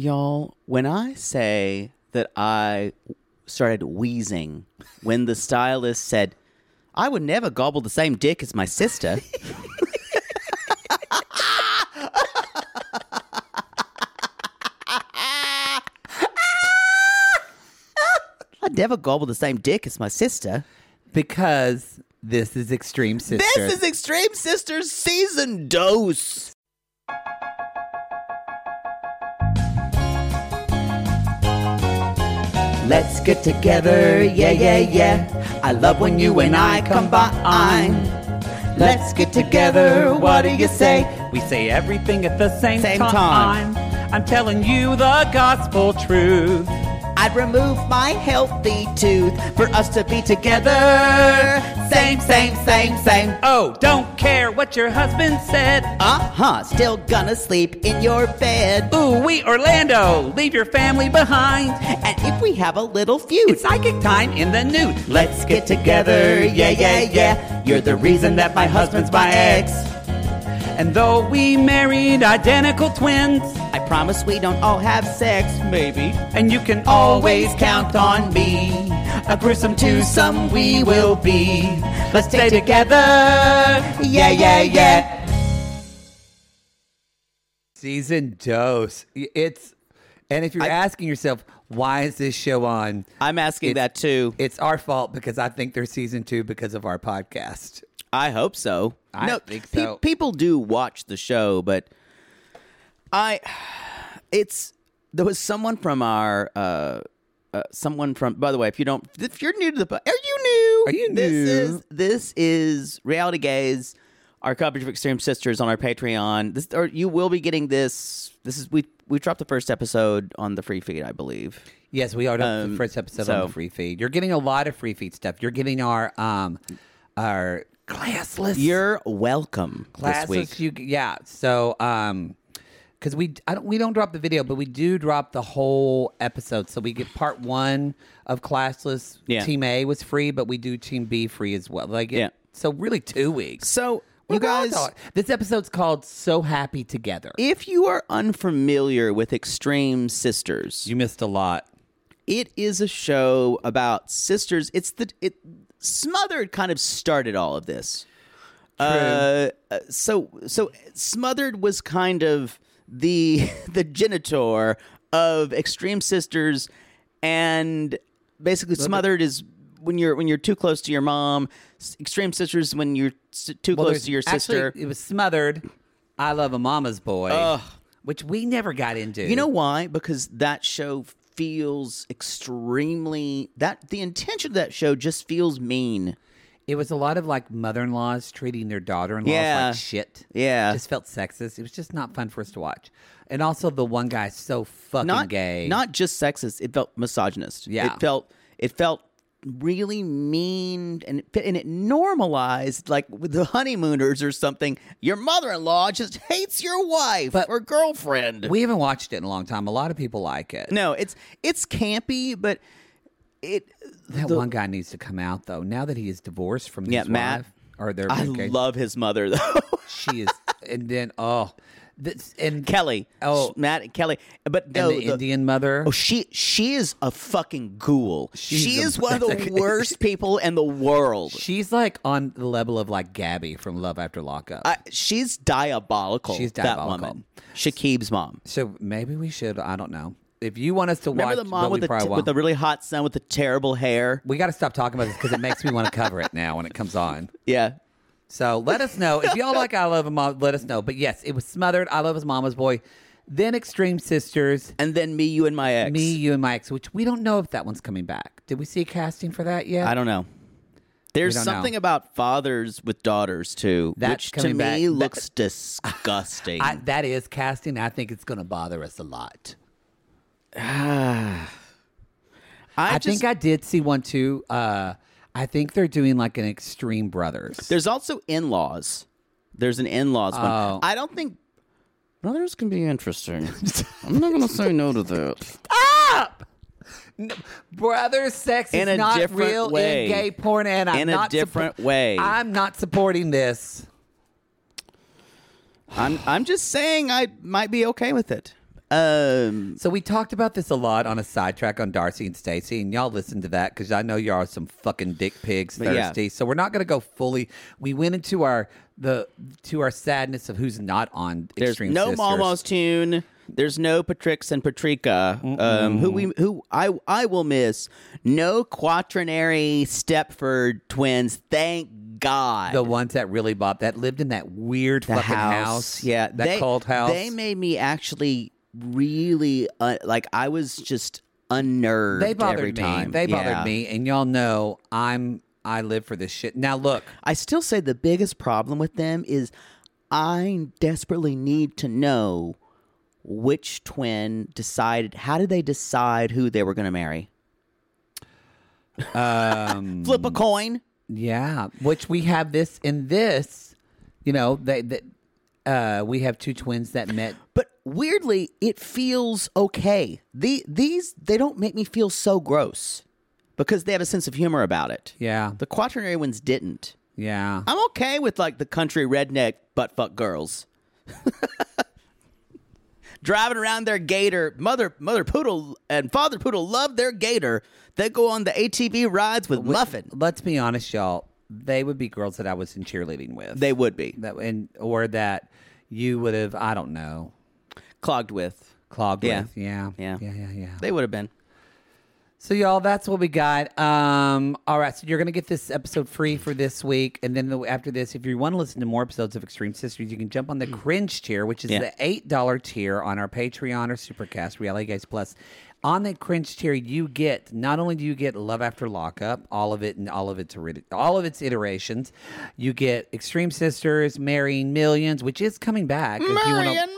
Y'all, when I say that I started wheezing when the stylist said, I would never gobble the same dick as my sister. I'd never gobble the same dick as my sister. Because this is Extreme Sisters. This is Extreme Sisters season dose. Let's get together, yeah, yeah, yeah. I love when you and I combine. Let's get together, what do you say? we say everything at the same, Same time. I'm telling you the gospel truth. I'd remove my healthy tooth for us to be together. Same, same, same, same. Oh, don't care what your husband said. Uh huh, still gonna sleep in your bed. Ooh, we Orlando, leave your family behind. And if we have a little feud, It's psychic time in the nude. Let's get together, yeah, yeah, yeah. You're the reason that my husband's my ex. And though we married identical twins, promise we don't all have sex, maybe. and you can Always count on me. A gruesome twosome we will be. Let's stay together, yeah, yeah, yeah. season dose. It's and if you're asking yourself why is this show on, I'm asking that too. it's our fault because I think they're season two because of our podcast. I hope so. I no, think pe- so. people do watch the show, but I, it's there was someone from our, uh, uh, someone from. By the way, if you don't, if you're new to the, are you new? Are you new? This is this is reality gaze. Our coverage of Extreme Sisters on our Patreon. This, or you will be getting this. This is we we dropped the first episode on the free feed, I believe. Yes, we are the Um, first episode on the free feed. You're getting a lot of free feed stuff. You're getting our um our classless You're welcome classless. this week. You yeah. So um because we I don't we don't drop the video, but we do drop the whole episode. So we get part one of classless. Yeah. Team A was free, but we do Team B free as well. Like it- Yeah. So really two weeks. So you guys. this episode's called "So Happy Together." If you are unfamiliar with Extreme Sisters, You missed a lot. it is a show about sisters. It's the it Smothered kind of started all of this. Uh, so so Smothered was kind of the the genitor of Extreme Sisters, and basically Smothered is when you're when you're too close to your mom. Extreme Sisters when you're s- too Well, close to your actually, sister. it was smothered. I love a mama's boy, Ugh. which we never got into. You know why? Because that show feels extremely that the intention of that show just feels mean. It was a lot of like mother-in-laws treating their daughter-in-laws Yeah. like shit. Yeah. It just felt sexist. It was just not fun for us to watch. And also, the one guy so fucking Not gay. Not just sexist. It felt misogynist. Yeah. It felt it felt really mean and it, and it normalized like with the honeymooners or something. Your mother-in-law just hates your wife But or girlfriend. we haven't watched it in a long time. A lot of people like it. no, it's it's campy, but it that the- one guy needs to come out though. Now that he is divorced from Yeah, his Matt. wife, or their I love his mother though. she is, and then oh, This, and Kelly. Oh. Matt Kelly. But and no, the, Indian mother. Oh, she she is a fucking ghoul. She's she a- is one of the worst people in the world. She's like on the level of like Gabby from Love After Lockup. She's diabolical. She's That diabolical. woman. Shakib's mom. so maybe we should. I don't know. If you want us to Remember watch, the mom with the t- with the really hot son with the terrible hair? we got to stop talking about this because it makes me want to cover it now when it comes on. Yeah. So let us know if y'all like I Love His Mom. Let us know. But yes, it was smothered. I Love His Mama's Boy. Then Extreme Sisters. And then me, you, and my ex. Me, you, and my ex, which we don't know if that one's coming back. Did we see a casting for that yet? I don't know. There's don't know. something about fathers with daughters too, That's which to coming me back. looks disgusting. I, that is casting. I think it's going to bother us a lot. I, I, just- think I did see one too. Uh, I think they're doing like an Extreme Brothers. There's also in-laws. There's an in-laws Oh. one. I don't think brothers can be interesting. I'm not gonna say no to that. Stop! Brother sex In is a not different real way. in gay porn, and I'm In a not different way. I'm not supporting this. I'm I'm just saying I might be okay with it. Um, So we talked about this a lot on a sidetrack on Darcy and Stacy, and y'all listen to that because I know y'all are some fucking dick pigs But yeah. thirsty. So we're not going to go fully. We went into our the to our sadness of who's not on there's Extreme no Sisters. Tune. There's no Patrix and Patrika, um, who we who I I will miss. No quaternary Stepford twins. Thank God. The ones that really bought that lived in that weird the fucking house. house. Yeah, that they, cold house. They made me actually really uh, like I was just unnerved. They bothered every me. They bothered Yeah. me, and y'all know I'm I live for this shit. Now look, I still say the biggest problem with them is I desperately need to know which twin decided. How did they decide who they were going to marry? um, Flip a coin. yeah, which we have this in this. You know, they that uh, we have two twins that met. But weirdly, it feels okay. The these they don't make me feel so gross because they have a sense of humor about it. Yeah, The quaternary ones didn't. yeah. I'm okay with like the country redneck butt fuck girls. Driving around their gator, mother mother poodle and father poodle love their gator. They go on the ATV rides with Muffin. Let's be honest, y'all. They would be girls that I was in cheerleading with. They would be that and or that you would have. I don't know. Clogged with. Clogged Yeah. with. Yeah. Yeah. Yeah. Yeah. Yeah. They would have been. So y'all, that's what we got. Um, all right, so you're gonna get this episode free for this week, and then the, after this, if you want to listen to more episodes of Extreme Sisters, you can jump on the cringe tier, which is Yeah. the eight dollar tier on our Patreon or Supercast Reality Guys Plus. On the cringe tier, you get not only do you get Love After Lockup, all of it and all of its all of its iterations. You get Extreme Sisters, Marrying Millions, which is coming back. if you wanna- Marion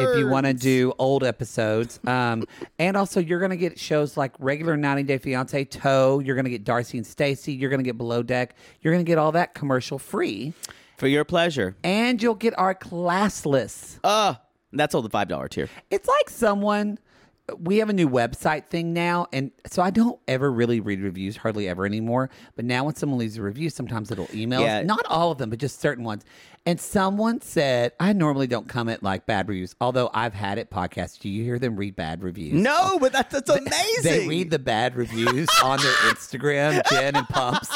if you want to do old episodes. Um, and also, you're going to get shows like regular 90 Day Fiance, Toe. You're going to get Darcy and Stacy. You're going to get Below Deck. You're going to get all that commercial free. for your pleasure. And you'll get our classless. Uh that's all the five dollar tier. It's like someone. We have a new website thing now, and so I don't ever really read reviews, hardly ever anymore. But now, when someone leaves a review, sometimes it'll email. Yeah. Not all of them, but just certain ones. And someone said, I normally don't comment like bad reviews, although I've had it podcasts. Do you hear them read bad reviews? No, but that's, that's amazing. They read the bad reviews on their Instagram, Jen and Pumps.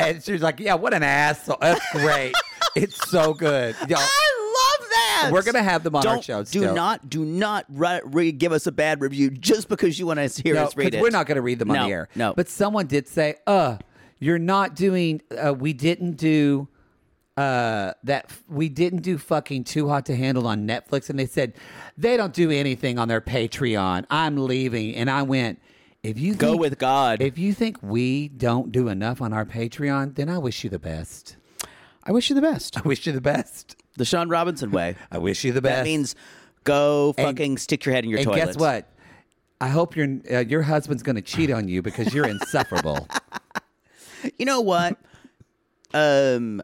And she's like, Yeah, what an asshole. That's great. It's so good. Y'all, We're gonna have them on our Don't- show Do still. not, do not ri- re- give us a bad review just because you want to hear no, us read it. We're not going to read them on the air. no. But someone did say, uh, you're not doing, uh, we didn't do, uh, that, we didn't do fucking Too Hot to Handle on Netflix. And they said, they don't do anything on their Patreon. I'm leaving. And I went, if you Go think- with God. If you think we don't do enough on our Patreon, then I wish you the best. I wish you the best. I wish you the best. The Sean Robinson way. I wish you the best. That means go And- fucking stick your head in your and toilet. guess what? I hope your uh, your husband's going to cheat on you because you're insufferable. You know what? um,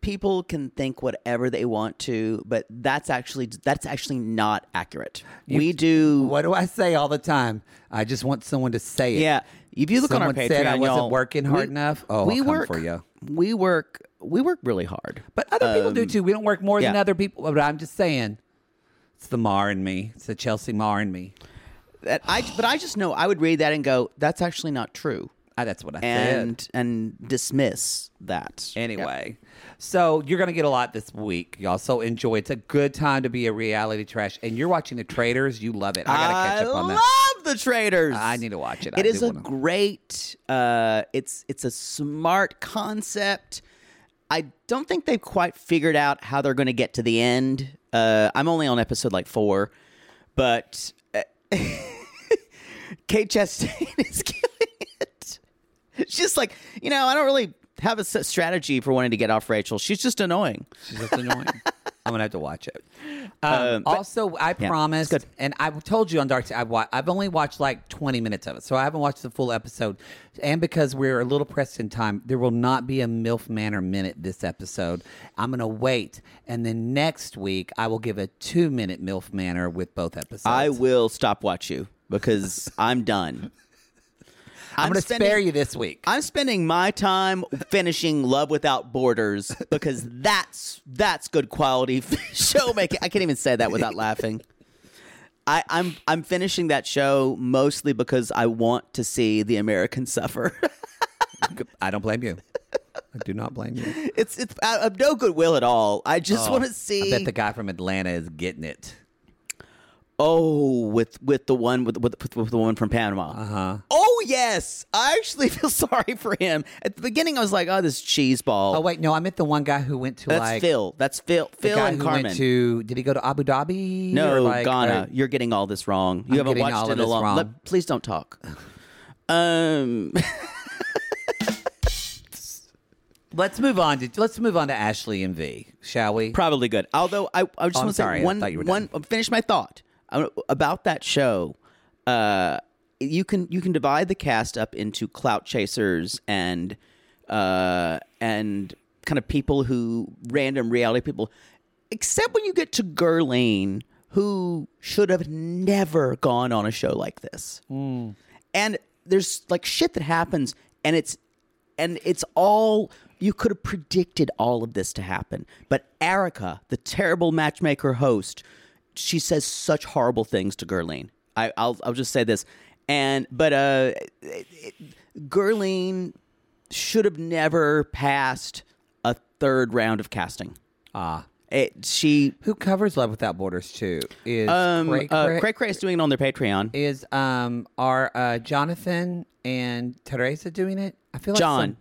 people can think whatever they want to, but that's actually that's actually not accurate. we do. What do I say all the time? I just want someone to say it. Yeah, If you look on our Someone Patreon, said I wasn't y'all, working hard enough? Oh, I'll we come work for you. We work. We work really hard. But other people do Um, too. We don't work more than other people. But I'm just saying, it's the Mar in me. It's the Chelsea Mar in me. That I, but I just know I would read that and go, "That's actually not true," Ah, that's what I said. and and dismiss that. Anyway, so you're going to get a lot this week, y'all. So enjoy. It's a good time to be a reality trash. And you're watching The Traitors. You love it. I got to catch up on that. I love the traitors. I need to watch it. I It is a wanna- great. Uh, it's it's a smart concept. I don't think they've quite figured out how they're going to get to the end. Uh, I'm only on episode like four, but uh, Kate Chastain is killing it. She's just like you know I don't really have a strategy for wanting to get off Rachel. She's just annoying. She's just annoying. I'm gonna have to watch it. Um, Um, but- also, I yeah, promised, and I told you on Dark I wa- I've only watched like 20 minutes of it, so I haven't watched the full episode. And because we're a little pressed in time, there will not be a MILF Manor minute this episode. I'm gonna wait, and then next week I will give a two minute MILF Manor with both episodes. I will stop watch you because I'm done. I'm, gonna spare you this week. I'm spending my time finishing Love Without Borders because that's that's good quality show making. I can't even say that without laughing. I, I'm I'm finishing that show mostly because I want to see the Americans suffer. I don't blame you. I do not blame you. it's it's out of no goodwill at all. I just want to see. Oh, I bet the guy from Atlanta is getting it. Oh, with with the one with with, with, the one from Panama. Uh Uh-huh. Oh yes, I actually feel sorry for him. At the beginning, I was like, oh, this cheese ball. Oh wait, no, I meant the one guy who went to that's like Phil. That's Phil. Phil and Carmen. went to. Did he go to Abu Dhabi? No, or like, Ghana. uh, You're getting all this wrong. You I'm haven't watched all it in a long. wrong. Let, please don't talk. Um, let's move on to let's move on to Ashley and V, shall we? probably good. Although I, I just Oh, want to say one, thought you were one. Finish my thought about that show. Uh, you can you can divide the cast up into clout chasers and uh and kind of people who random reality people, except when you get to Gerlene, who should have never gone on a show like this. and there's like shit that happens and it's and it's all you could have predicted all of this to happen but erica the terrible matchmaker host she says such horrible things to Gerline. I, I'll I'll just say this, and but uh, Gerline should have never passed a third round of casting. Ah, It, she who covers Love Without Borders too? Is um Cray uh, Cray- is doing it on their Patreon. is um are uh, Jonathan and Teresa doing it? I feel like John. some-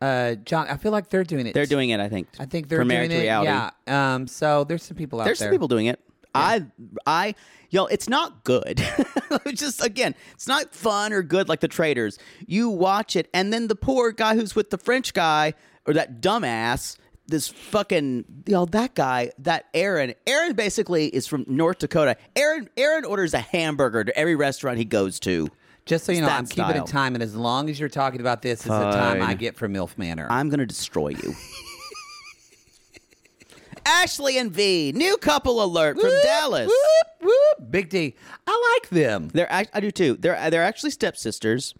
uh, John. I feel like they're doing it. They're doing it, I think. I think they're doing it. Reality. Yeah. Um. So there's some people out There's there. There's some people doing it. I, I, yo, it's not good. Just again, it's not fun or good like the traitors. You watch it, and then the poor guy who's with the French guy or that dumbass, this fucking, know, that guy, that Aaron. Aaron basically is from North Dakota. Aaron, Aaron orders a hamburger to every restaurant he goes to. Just so you know, I'm keeping it time, and as long as you're talking about this, is the time I get for MILF Manor. I'm gonna destroy you. Ashley and V, new couple alert from Dallas. Whoop, whoop. Big D. I like them. They're act- I do too. They're they're actually stepsisters.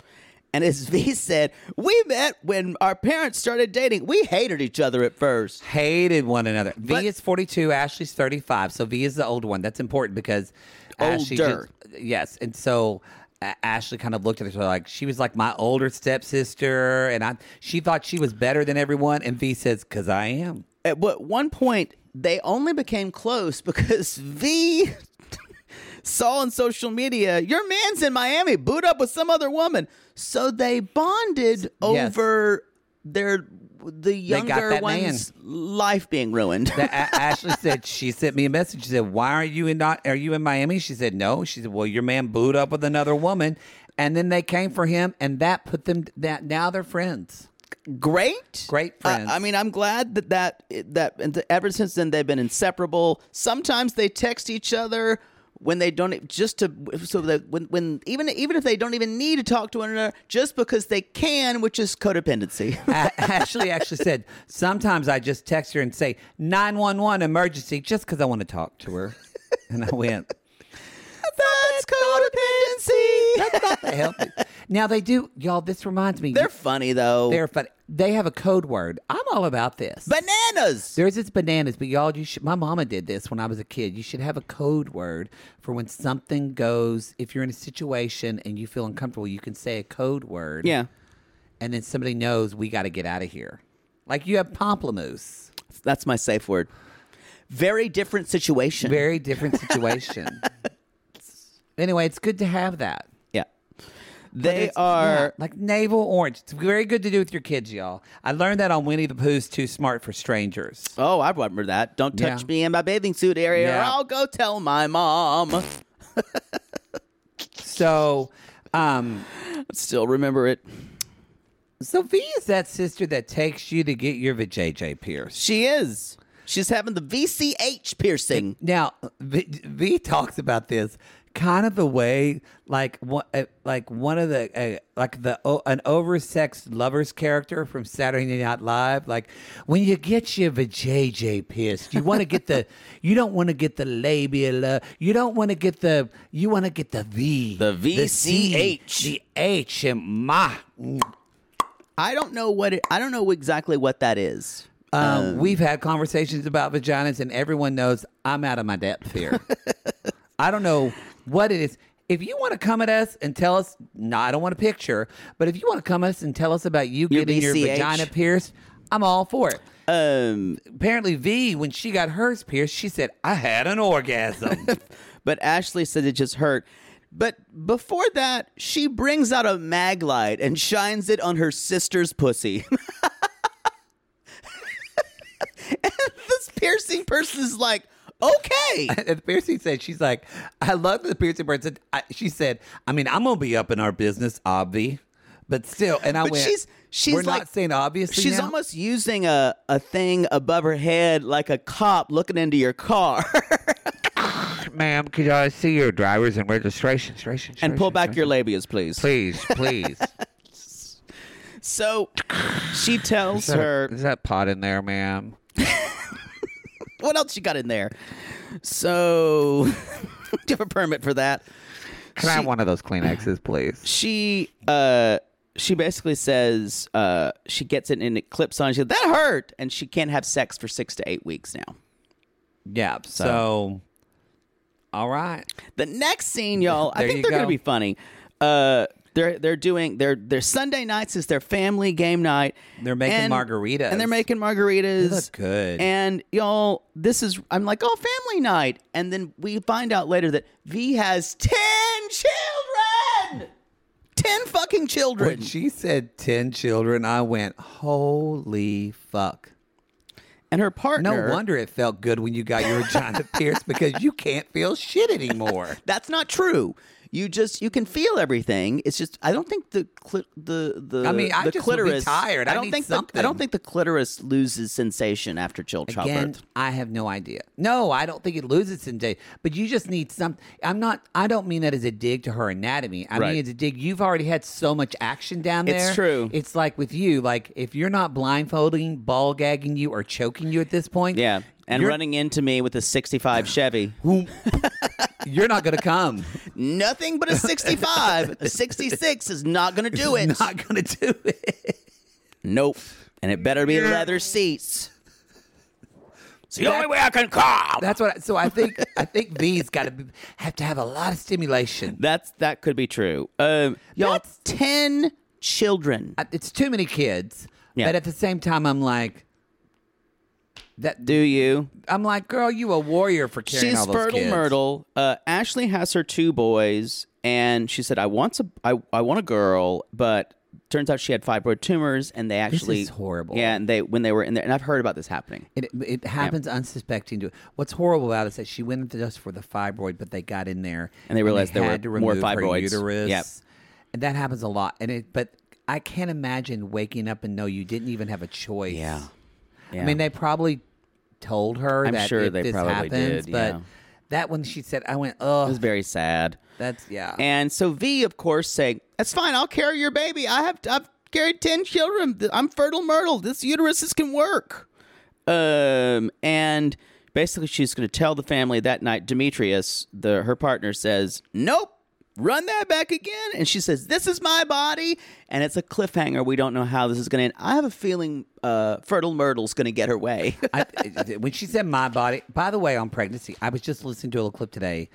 And as V said, we met when our parents started dating. We hated each other at first. Hated one another. V But- is 42, Ashley's 35. So V is the old one. That's important because Ashley Older. just- yes. And so A- Ashley kind of looked at her like she was like my older stepsister. And I she thought she was better than everyone. And V says, because I am. At what one point they only became close because V saw on social media your man's in Miami, boot up with some other woman. So they bonded Yes. over their the younger one's life being ruined. Ashley said she sent me a message. She said, "Why are you in not? Are you in Miami?" She said, "No." She said, "Well, your man booed up with another woman, and then they came for him, and that put them. That now they're friends. Great Great friends. I, mean i'm glad that that that and ever since then they've been inseparable sometimes they text each other when they don't just to so that when when even even if they don't even need to talk to one another just because they can which is codependency Ashley actually said, "Sometimes I just text her and say nine one one emergency just because I want to talk to her." And I went, that's codependency "That's not the help." Now they do, y'all. This reminds me. They're funny though. they're fun. They have a code word. I'm all about this. bananas. There's this bananas, but y'all, you should. My mama did this when I was a kid. You should have a code word for when something goes. If you're in a situation and you feel uncomfortable, you can say a code word. yeah, and then somebody knows we got to get out of here. Like you have pamplemousse. that's my safe word. Very different situation. Very different situation. anyway, it's good to have that. yeah. They are. yeah, like navel orange. It's very good to do with your kids, y'all. I learned that on Winnie the Pooh's Too Smart for Strangers. Oh, I remember that. Don't touch Yeah. me in my bathing suit area, or Yeah. I'll go tell my mom. So, um, Still remember it. so V is that sister that takes you to get your vajayjay pierced. She is. She's having the VCH piercing. Now, v, v talks about this kind of the way, like one, uh, like one of the, uh, like the o an oversexed lovers character from Saturday Night Live. Like when you get your vajayjay pierced, you want to get the, you don't want to get the labial, uh, you don't want to get the, you want to get the V, The VCH. the H, and ma. I don't know what it. I don't know exactly what that is. Um, we've had conversations about vaginas, and everyone knows I'm out of my depth here. I don't know what it is. If you want to come at us and tell us, no, I don't want a picture, but if you want to come at us and tell us about you Your getting your vagina pierced, I'm all for it. Um, Apparently, V, when she got hers pierced, she said, I had an orgasm. but Ashley said it just hurt. But before that, she brings out a mag light and shines it on her sister's pussy. and this piercing person is like, okay. and the piercing said, she's like, I love the piercing person. I, she said, I mean, I'm going to be up in our business, obvi. But still, and I But went, she's she's we're like not saying obviously She's now? almost using a, a thing above her head like a cop looking into your car. ma'am, could I see your driver's and registration? registration and pull back your labias, please. Please, please. So she tells her Is that pot in there, ma'am? What else you got in there. So do you have a permit for that? Can I have one of those Kleenexes, please? She uh she basically says uh she gets it and it clips on. She goes, that hurt, and she can't have sex for six to eight weeks now. Yeah. So, all right. The next scene, y'all, I There think you they're gonna go. be funny. Uh they're they're doing their their Sunday nights is their family game night. They're making And- margaritas. And they're making margaritas. They look good. And y'all, this is I'm like, oh, family night. And then we find out later that V has ten children. Ten fucking children. When she said 10 children, I went, holy fuck. and her partner. No wonder it felt good when you got your vagina pierced because you can't feel shit anymore. That's not true. You just you can feel everything. It's just I don't think the cli- the the I mean, I the just clitoris. tired. I don't think the, I don't think the clitoris loses sensation after child Again. I have no idea. No, I don't think it loses day. But you just need some. I'm not. I don't mean that as a dig to her anatomy. I Right. mean it's a dig. You've already had so much action down there. It's true. It's like with you. Like if you're not blindfolding, ball gagging you, or choking you at this point. Yeah, and you're, running into me with a '65 Chevy. You're not going to come. Nothing but a 65. a 66 is not going to do it. Not going to do it. Nope. And it better be leather seats. It's the only way I can come. That's what. I, so I think. I think V's got to have to have a lot of stimulation. That's that could be true. Um, y'all, That's- ten children. It's too many kids. Yeah. But at the same time, I'm like. That Do you? I'm like, girl, you a warrior for carrying She's all those fertile kids. myrtle. Uh, Ashley has her two boys, and she said, "I want a, I, I want a girl," but turns out she had fibroid tumors, and they actually is horrible. Yeah, and they when they were in there, and I've heard about this happening. It, it happens unsuspecting to What's horrible about it is that she went into just for the fibroid, but they got in there And they realized there had were to more remove her fibroids. uterus. Yep. and that happens a lot. And it, but I can't imagine waking up and know you didn't even have a choice. Yeah. I mean, they probably told her I'm that sure if they this probably happens, did, but yeah. that when she said, I went, oh, It was very sad. that's yeah. And so V, of course, saying, "That's fine. I'll carry your baby. I have I've carried ten children. I'm fertile myrtle. This uterus is can work." Um, and basically, she's going to tell the family that night. Demetrius, the her partner, says, "Nope, run that back again. And she says, This is my body. And it's a cliffhanger. We don't know how this is going to end. I have a feeling uh, Fertile Myrtle's going to get her way. I, when she said my body, by the way, on pregnancy, I was just listening to a little clip today.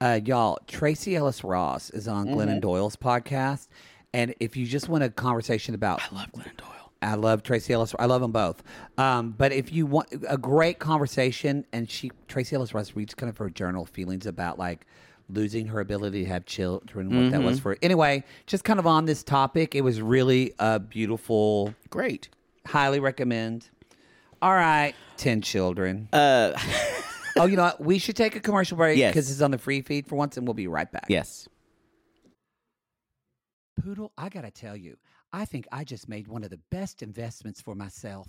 Uh, y'all, Tracee Ellis Ross is on Glennon Doyle's podcast. And if you just want a conversation about. I love Glennon Doyle. I love Tracee Ellis. I love them both. Um, but if you want a great conversation, and she, Tracee Ellis Ross reads kind of her journal feelings about like losing her ability to have children, what that was for. Anyway, just kind of on this topic, it was really a beautiful, Great. highly recommend. All right, 10 children. Uh, oh, you know what? We should take a commercial break Yes. because it's on the free feed for once, and we'll be right back. Yes. Poodle, I got to tell you, I think I just made one of the best investments for myself.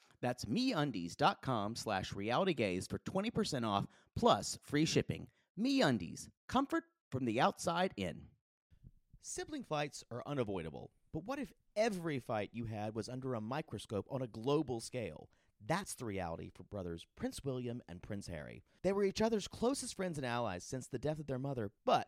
That's meundies.com slash realitygaze for 20% off plus free shipping. MeUndies, comfort from the outside in. Sibling fights are unavoidable, but what if every fight you had was under a microscope on a global scale? That's the reality for brothers Prince William and Prince Harry. They were each other's closest friends and allies since the death of their mother, but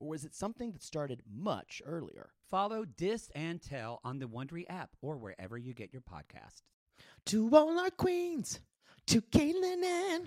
or was it something that started much earlier? Follow Dis and Tell on the Wondery app or wherever you get your podcasts. To all our queens, to Caitlin and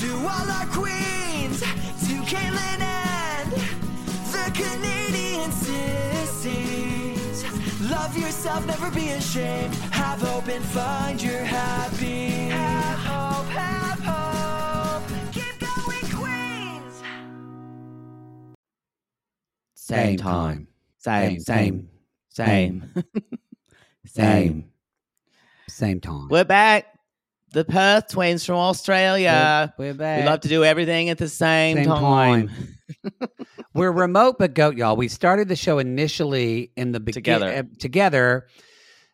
To all our queens, to Caitlin and the Canadian sissies. Love yourself, never be ashamed. Have hope and find your happy. Have hope, have hope. Keep going, Queens. Same time. Same, same, same. Same. Same time. We're back. The Perth twins from Australia. We're back. We love to do everything at the same, Same time. We're remote but goat, y'all. We started the show initially in the beginning Together. uh, together.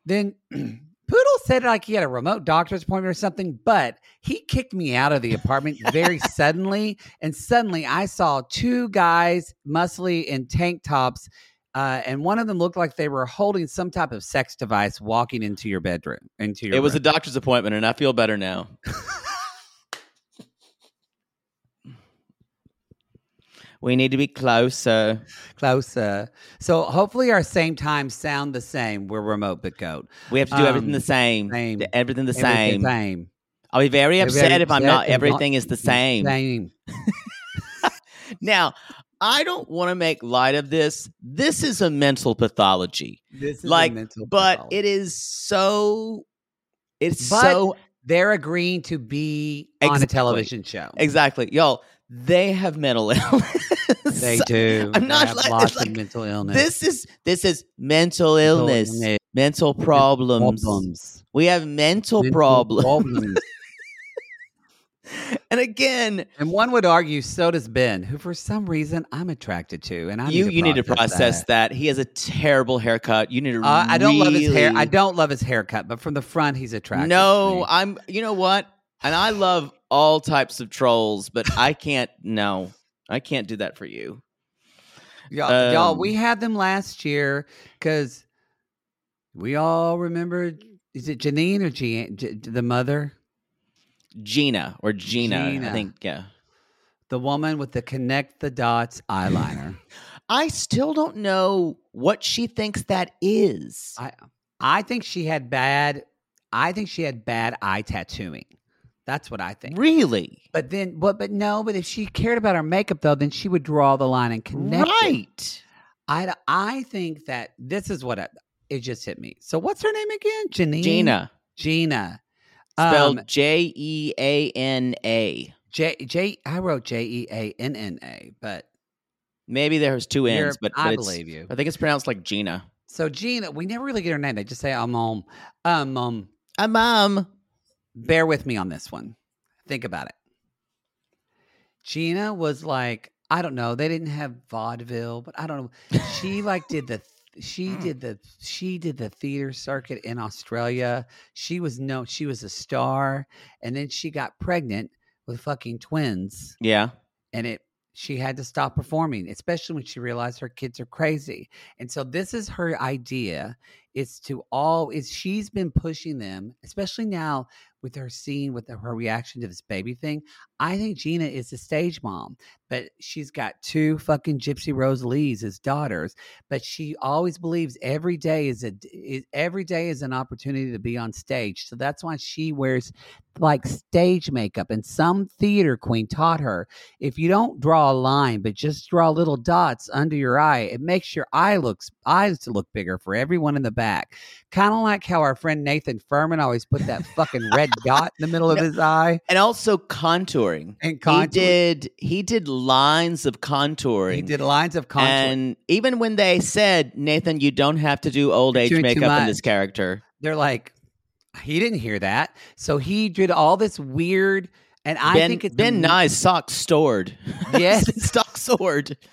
Then Poodle said like he had a remote doctor's appointment or something, but he kicked me out of the apartment very suddenly. And suddenly I saw two guys, muscly in tank tops, uh, and one of them looked like they were holding some type of sex device walking into your bedroom. Into your It was a doctor's appointment, and I feel better now. we need to be closer. closer. So hopefully our same times sound the same. We're remote but goat. We have to do everything Um, the same. same. Everything the Everything same. same. I'll be very We're upset very if I'm not. if Everything is the same. Same. Now, I don't want to make light of this. This is a mental pathology. This is a like, mental but pathology. it is so. It's But so they're agreeing to be on a television show. exactly, y'all. They have mental illness. They do. I'm They not have like, lots like of mental illness. this is this is mental illness, illness. mental problems. problems. We have mental, Mental problems. problems. and again, and one would argue so does Ben, who for some reason I'm attracted to, and I you need to you need to process process that. He has a terrible haircut. You need to. Uh, I don't love his hair. I don't love his haircut, but from the front, he's attractive. to No, me. I'm. You know what? And I love all types of trolls, but I can't. No, I can't do that for you. y'all, y'all, um, we had them last year because we all remember. Is it Janine or Jean, J- the mother, Gina or Gina, Gina. I think. Yeah. the woman with the connect the dots eyeliner? I still don't know what she thinks that is. I I think she had bad. I think she had bad eye tattooing. That's what I think. really? But then, but but no. But if she cared about her makeup, though, then she would draw the line and connect. it. Right. I I think that this is what I, it just hit me. So what's her name again? Janine. Gina, Gina. Spelled Um, J E A N A. J J. I wrote J E A N N A, but Maybe there's two You're- N's, but, I but it's- believe you. I think it's pronounced like Gina. so Gina. We never really get her name. They just say I'm um um um um. A mom. bear with me on this one. Think about it. Gina was like, I don't know, they didn't have vaudeville, but I don't know. She like did the she mm. did the she did the theater circuit in Australia. She was no she was a star and then she got pregnant with fucking twins Yeah. and it she had to stop performing especially when she realized her kids are crazy and so this is her idea is to all is she's been pushing them especially now with her scene with her reaction to this baby thing i think gina is a stage mom but she's got two fucking gypsy rose lees as daughters but she always believes every day is a is, every day is an opportunity to be on stage so that's why she wears like stage makeup and some theater queen taught her if you don't draw a line but just draw little dots under your eye it makes your eye looks eyes to look bigger for everyone in the back kind of like how our friend nathan furman always put that fucking red dot in the middle of No, his eye And also contouring. and contour. He did he did lines of contouring. he did lines of contour And even when they said, Nathan, you don't have to do old age makeup in this character. they're like he didn't hear that so he did all this weird and i ben, think it's Ben Nye's sock stored. Yes. stock sword.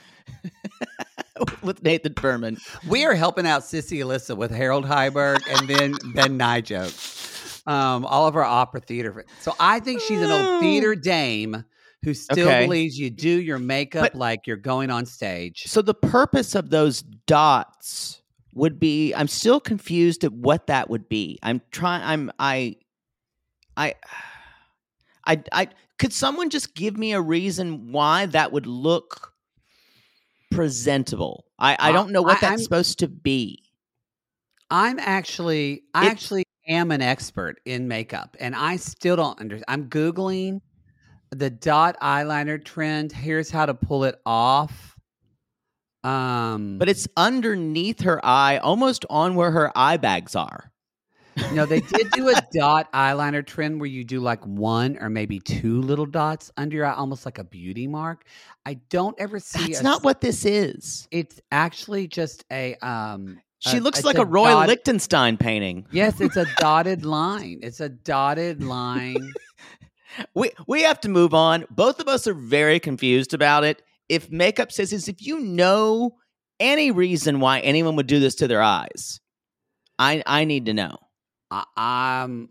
With Nathan Furman. We are helping out Sissy Alyssa with Harold Heiberg and then Ben jokes. Um, all of our opera theater. So I think she's an old theater dame who still Okay. believes you do your makeup But- like you're going on stage. So the purpose of those dots would be I'm still confused at what that would be. I'm trying I'm I I I I could someone just give me a reason why that would look presentable? I, I don't know what I- that's I'm- supposed to be. I'm actually, I actually am an expert in makeup, and I still don't understand. I'm googling the dot eyeliner trend. Here's how to pull it off. Um, But it's underneath her eye, almost on where her eye bags are. No, they did do a dot eyeliner trend where you do like one or maybe two little dots under your eye, almost like a beauty mark. I don't ever see. That's a not what this is. It's actually just a. um She a- looks like a, Roy dot- Lichtenstein painting. Yes, it's a dotted line. It's a dotted line. We we have to move on. Both of us are very confused about it. If makeup says this, if you know any reason why anyone would do this to their eyes, I I need to know. I- um,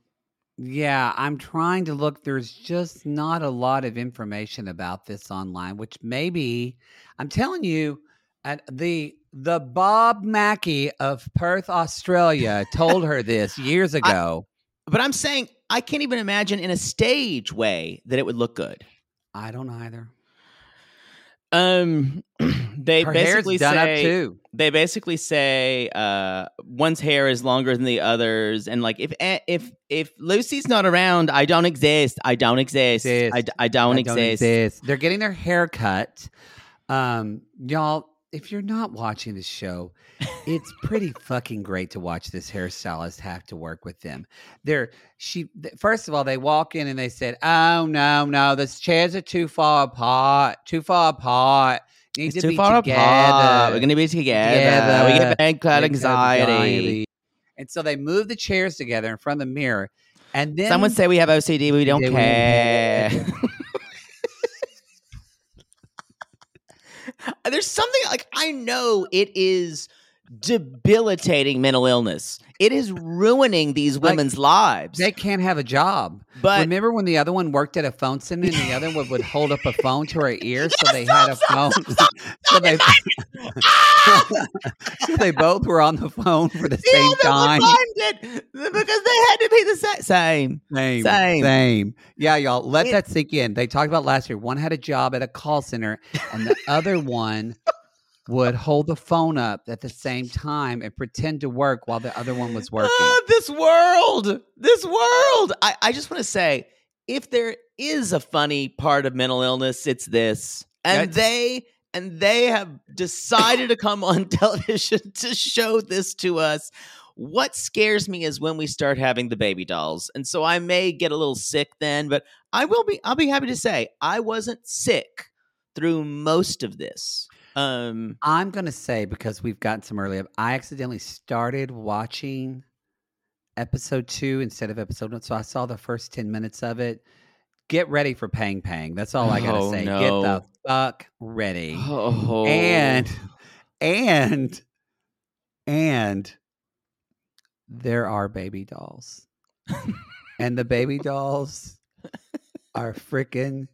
yeah, I'm trying to look. There's just not a lot of information about this online, which maybe I'm telling you, at the the Bob Mackie of Perth, Australia, told her this years ago. But I'm saying I can't even imagine in a stage way that it would look good. I, don't either. Um, they Her basically say up too. they basically say uh one's hair is longer than the others and like if eh, if if lucy's not around i don't exist i don't exist, Exist. I, I don't, I exist. They're getting their hair cut. Um, y'all, if you're not watching this show, it's pretty fucking great to watch this hairstylist have to work with them. They're she first of all, they walk in and they said, "Oh no, no, the chairs are too far apart, too far apart. Need it's to too be far together. apart we're gonna be together, we Together. get bad cloud anxiety. And so they move the chairs together in front of the mirror, and then someone say we have ocd we don't care. we- there's something like i know it is debilitating mental illness it is ruining these Like, women's lives They can't have a job. But- remember when the other one worked at a phone center and the other one would hold up a phone to her ear so they had a phone. so they so they both were on the phone for the The same time. because they had to be the sa- same. Same, Same. same. Yeah, y'all. Let It- that sink in. They talked about last year. One had a job at a call center, and the other one would hold the phone up at the same time and pretend to work while the other one was working. Ah, this world, this world. I, I just want to say, if there is a funny part of mental illness, it's this. And That's- they and they have decided to come on television to show this to us. What scares me is when we start having the baby dolls. And so I may get a little sick then, but I will be I'll be happy to say I wasn't sick through most of this. Um I'm gonna say because we've gotten some early. I accidentally started watching episode two instead of episode one, so I saw the first ten minutes of it. Get ready for Pang Pang. That's all I gotta Oh, say. Get the fuck ready. oh, And and and there are baby dolls. and the baby dolls are freaking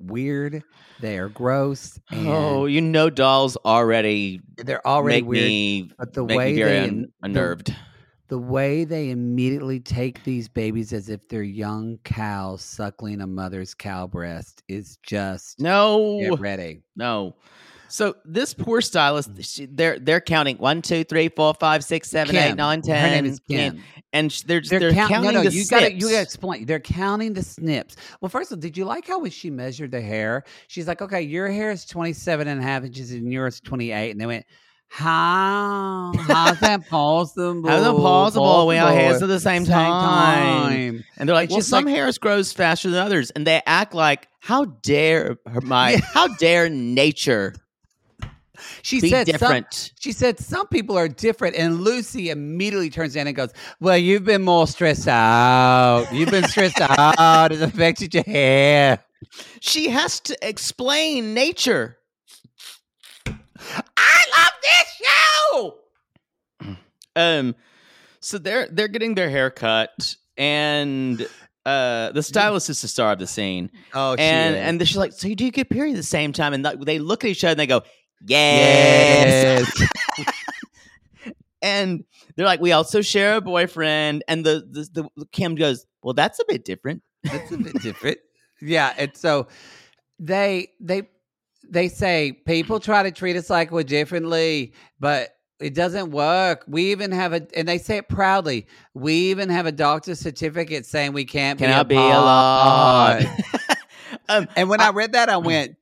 weird. They are gross. Oh, and Oh, you know dolls already they're already weird. me but the way very they un- im- the- unnerved. the way they immediately take these babies as if they're young cows suckling a mother's cow breast is just No. get ready. No. So this poor stylist, mm. she, they're they're counting one, two, three, four, five, six, seven, eight, Kim. nine, Her name ten, is Kim. and sh- they're They're, they're, count- counting no, no, the you gotta you snips. gotta explain. They're counting the snips. Well, first of all, did you like how when she measured the hair? She's like, okay, your hair is 27 and a half inches and yours is 28. And they went, how? How's that possible? How's that possible? We have hairs at the same, same time. time. And they're like, It's well, some like- hairs grows faster than others, and they act like, how dare her- my, how dare nature She be said some- She said some people are different, and Lucy immediately turns in and goes, "Well, you've been more stressed out. You've been stressed out. It's affected your hair." She has to explain nature. I love this show. Um, so they're they're getting their hair cut, and uh, the stylist is the star of the scene. Oh, she and is. and she's like, so you do get period at the same time, and they look at each other and they go, yes. and they're like, we also share a boyfriend, and the, the the Kim goes, well, that's a bit different. That's a bit different. Yeah, and so they they they say people try to treat us like we're differently, but it doesn't work. We even have a, and they say it proudly. We even have a doctor's certificate saying we can't Cannot be be apart. um, And when I read that, I went,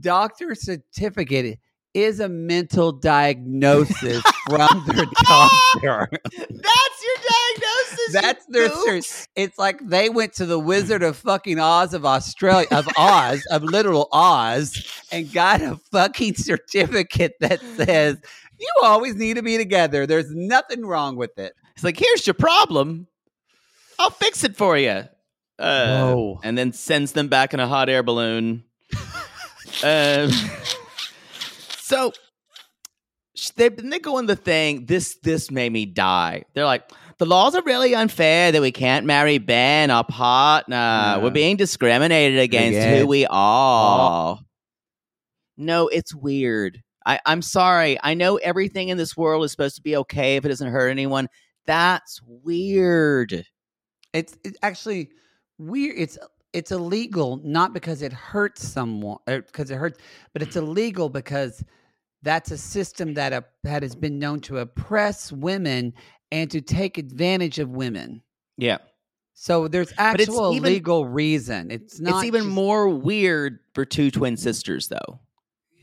doctor certificate is a mental diagnosis from their doctor. that's your diagnosis. That's their goof. It's like they went to the Wizard of fucking Oz of Australia, of Oz, of literal Oz, and got a fucking certificate that says you always need to be together. There's nothing wrong with it. It's like, here's your problem. I'll fix it for you. Uh, And then sends them back in a hot air balloon. um, so they then they go on the thing. This this made me die. They're like, the laws are really unfair that we can't marry Ben, our partner. We're being discriminated against who we are. No, it's weird. I, I'm sorry. I know everything in this world is supposed to be okay if it doesn't hurt anyone. That's weird. It's, it's actually weird. It's it's illegal not because it hurts someone er, because it hurts, but it's illegal because that's a system that uh, that has been known to oppress women and to take advantage of women. Yeah. So there's actual even- legal reason. It's not. it's even just- more weird for two twin sisters, though.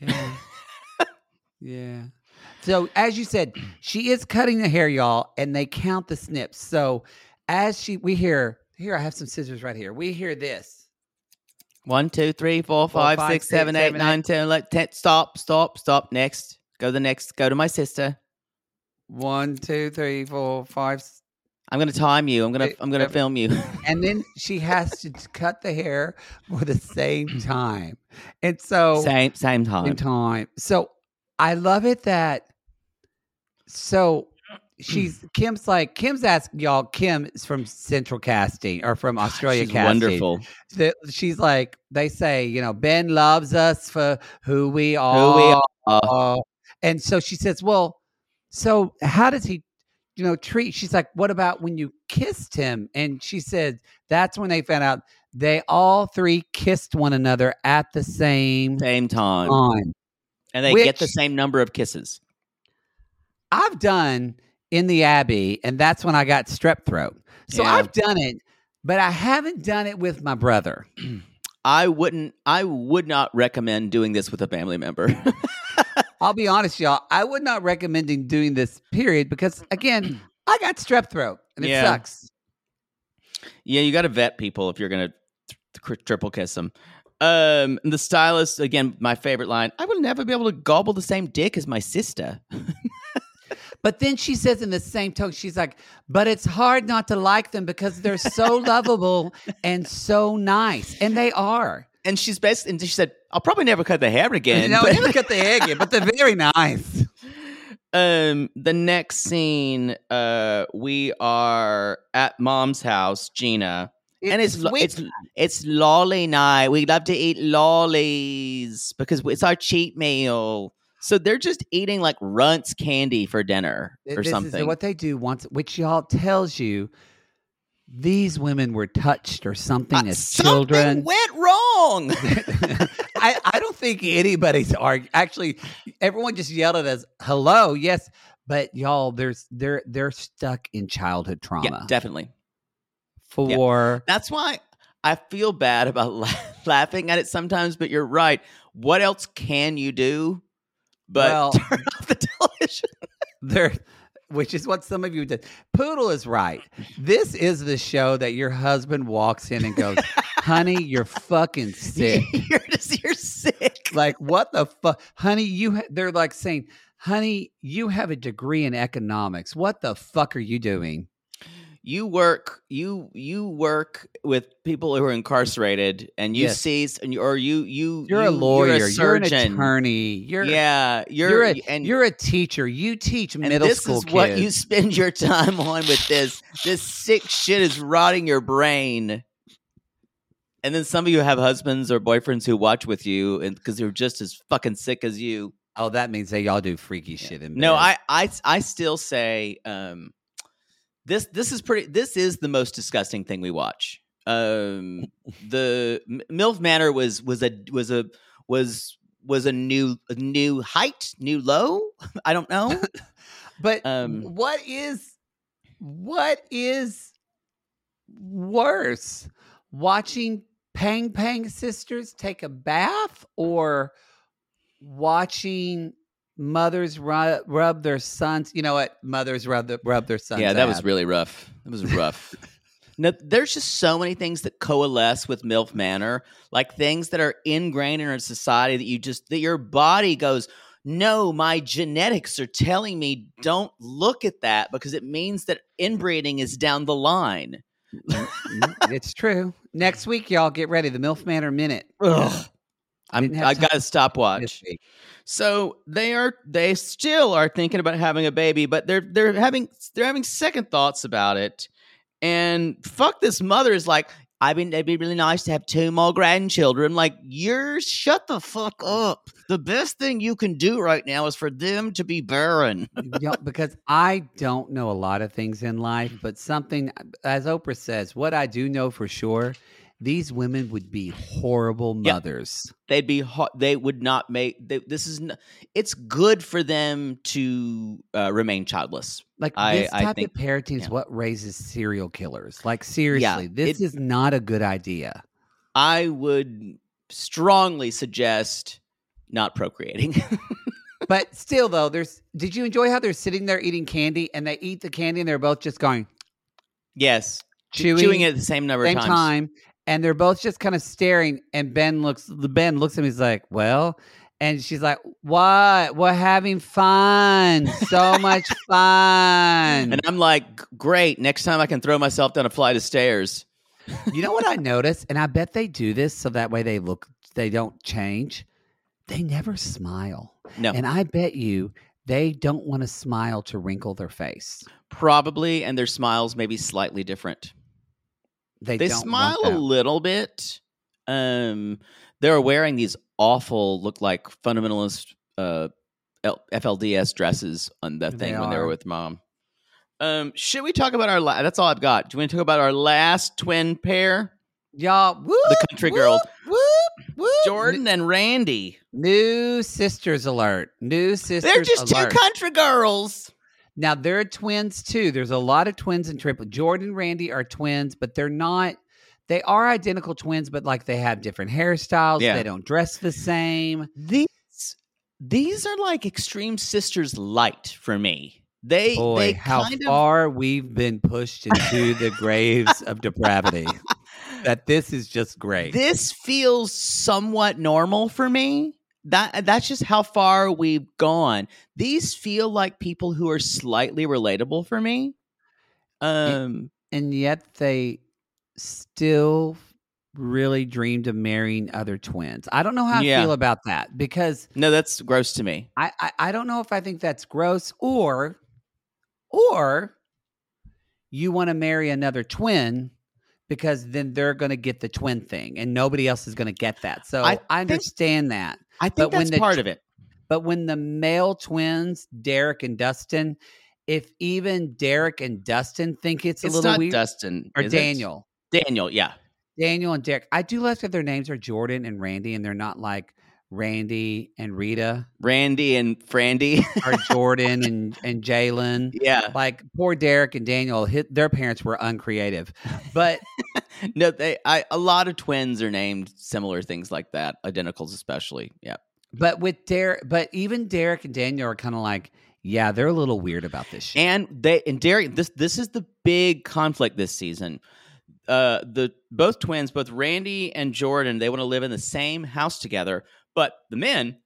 Yeah. yeah. So as you said, she is cutting the hair, y'all, and they count the snips. So as she, we hear here, I have some scissors right here. We hear this. One, two, three, four, Four, five, five, six, six, seven, eight, seven, nine, eight. ten, eleven, ten. Stop, stop, stop. Next. Go to the next. Go to my sister. One, two, three, four, five. I'm gonna time you. I'm gonna. I'm gonna film you. and then she has to cut the hair for the same time. And so same, same same time. time. So I love it that so she's Kim's like Kim's asked y'all. Kim is from Central Casting or from Australia She's Casting. wonderful. that she's like they say you know ben loves us for who we are Who we are. and so she says well so how does he you know treat she's like what about when you kissed him and she said that's when they found out they all three kissed one another at the same Same time. time and they get the same number of kisses. i've done in the abbey and that's when i got strep throat so Yeah. i've done it but i haven't done it with my brother I wouldn't. I would not recommend doing this with a family member. I'll be honest, y'all. I would not recommend doing this period because, again, I got strep throat and it Yeah. sucks. yeah, you got to vet people if you're gonna tr- triple kiss them. Um, the stylist again, my favorite line. I will never be able to gobble the same dick as my sister. But then she says in the same tone, she's like, but it's hard not to like them because they're so lovable and so nice. And they are. And she's best. And she said, "I'll probably never cut the hair again." no, but- never cut the hair again, but they're very nice. um the next scene uh we are at mom's house gina and it's lo- it's it's lolly night we love to eat lollies because it's our cheat meal so they're just eating like runts candy for dinner or this something. Is what they do once, which y'all tells you these women were touched or something Uh, as something children. went wrong! I, I don't think anybody's argue. Actually, everyone just yelled at us, "Hello, yes," but y'all, there's they're they're stuck in childhood trauma. yeah. Definitely for that's why i feel bad about la- laughing at it sometimes but you're right. What else can you do but Well- turn off the television. there which is what some of you did. Poodle is right. This is the show that your husband walks in and goes honey you're fucking sick. You're just you're sick. like what the fuck honey you ha-, they're like saying honey you have a degree in economics. What the fuck are you doing You work you you work with people who are incarcerated, and you Yes. see, and you, or you you you're you, a lawyer you're, a surgeon. an attorney you're yeah, you're you're a, and you're a teacher you teach and middle this school is kids what you spend your time on with this. This sick shit is rotting your brain. And then some of you have husbands or boyfriends who watch with you, and because they're just as fucking sick as you. oh that means that y'all do freaky shit in No. I, I, I still say um, this. This is pretty. This is the most disgusting thing we watch. Um, the MILF Manor was was a was a was was a new a new height, new low. I don't know. But Um, what is what is worse? Watching Pang Pang sisters take a bath or watching mothers rub, rub their sons? You know what? Mothers rub the, rub their sons. yeah, that was really rough. It was rough. no, there's just so many things that coalesce with MILF Manor, like things that are ingrained in our society that you just that your body goes. No, my genetics are telling me don't look at that because it means that inbreeding is down the line. Mm, it's true. Next week, y'all get ready. The MILF Manor Minute. Ugh. I'm, I got a stopwatch. So they are they still are thinking about having a baby, but they're they're having they're having second thoughts about it. And fuck this mother is like, I mean, it'd be really nice to have two more grandchildren. Like, you're shut the fuck up. The best thing you can do right now is for them to be barren. Because I don't know a lot of things in life, but something, as Oprah says, what I do know for sure, these women would be horrible Yeah. mothers. They'd be hot. They would not make. They, this is. n- It's good for them to uh, remain childless. Like I- this I type think- of parenting is yeah. what raises serial killers. Like seriously, this it- is not a good idea. I would strongly suggest not procreating. But still, though, there's. Did you enjoy how they're sitting there eating candy and they eat the candy and they're both just going yes, chewing, chewing it the same number same of times. time, and they're both just kind of staring. And Ben looks, the Ben looks at me. He's like, "Well," and she's like, "What? We're having fun, so much fun." And I'm like, great. Next time I can throw myself down a flight of stairs. you know what I noticed, and I bet they do this so that way they look, they don't change. They never smile, No, and I bet you they don't want to smile to wrinkle their face. probably, and their smiles may be slightly different. They, They smile a little bit. Um, they're wearing these awful, look like fundamentalist uh, L- FLDS dresses on that They thing when they were with mom. Um, should we talk about our? La- that's all I've got. Do you want to talk about our last twin pair, Y'all, whoop, the country girls, whoop, whoop. Jordan and Randy? New sisters alert. New sisters They're just alert. two country girls. Now they're twins too. There's a lot of twins and triplets. Jordan and Randy are twins, but they're not they are identical twins, but like they have different hairstyles. Yeah. They don't dress the same. These these are like extreme sisters light for me. They Boy, they how kind of far we've been pushed into the graves of depravity. That this is just great. this feels somewhat normal for me. That that's just how far we've gone. These feel like people who are slightly relatable for me. Um and yet they still really dreamed of marrying other twins. I don't know how Yeah. I feel about that because no, that's gross to me. I, I I don't know if I think that's gross or or you want to marry another twin because then they're going to get the twin thing and nobody else is going to get that. So I I, understand that. I But think when that's the part of it. But when the male twins, Derek and Dustin, if even Derek and Dustin think it's a It's little not weird, Dustin or is it? Daniel, Daniel, yeah. Daniel and Derek, I do love that their names are Jordan and Randy, and they're not like Randy and Rita Randy and Frandy. or Jordan and and Jalen. yeah. Like poor Derek and Daniel, hit, their parents were uncreative, but No, they I a lot of twins are named similar things like that, identicals especially. Yeah. but with Derek, but even Derek and Daniel are kind of like, yeah, they're a little weird about this shit. And they and Derek this this is the big conflict this season. Uh the both twins, both Randy and Jordan, they want to live in the same house together, but the men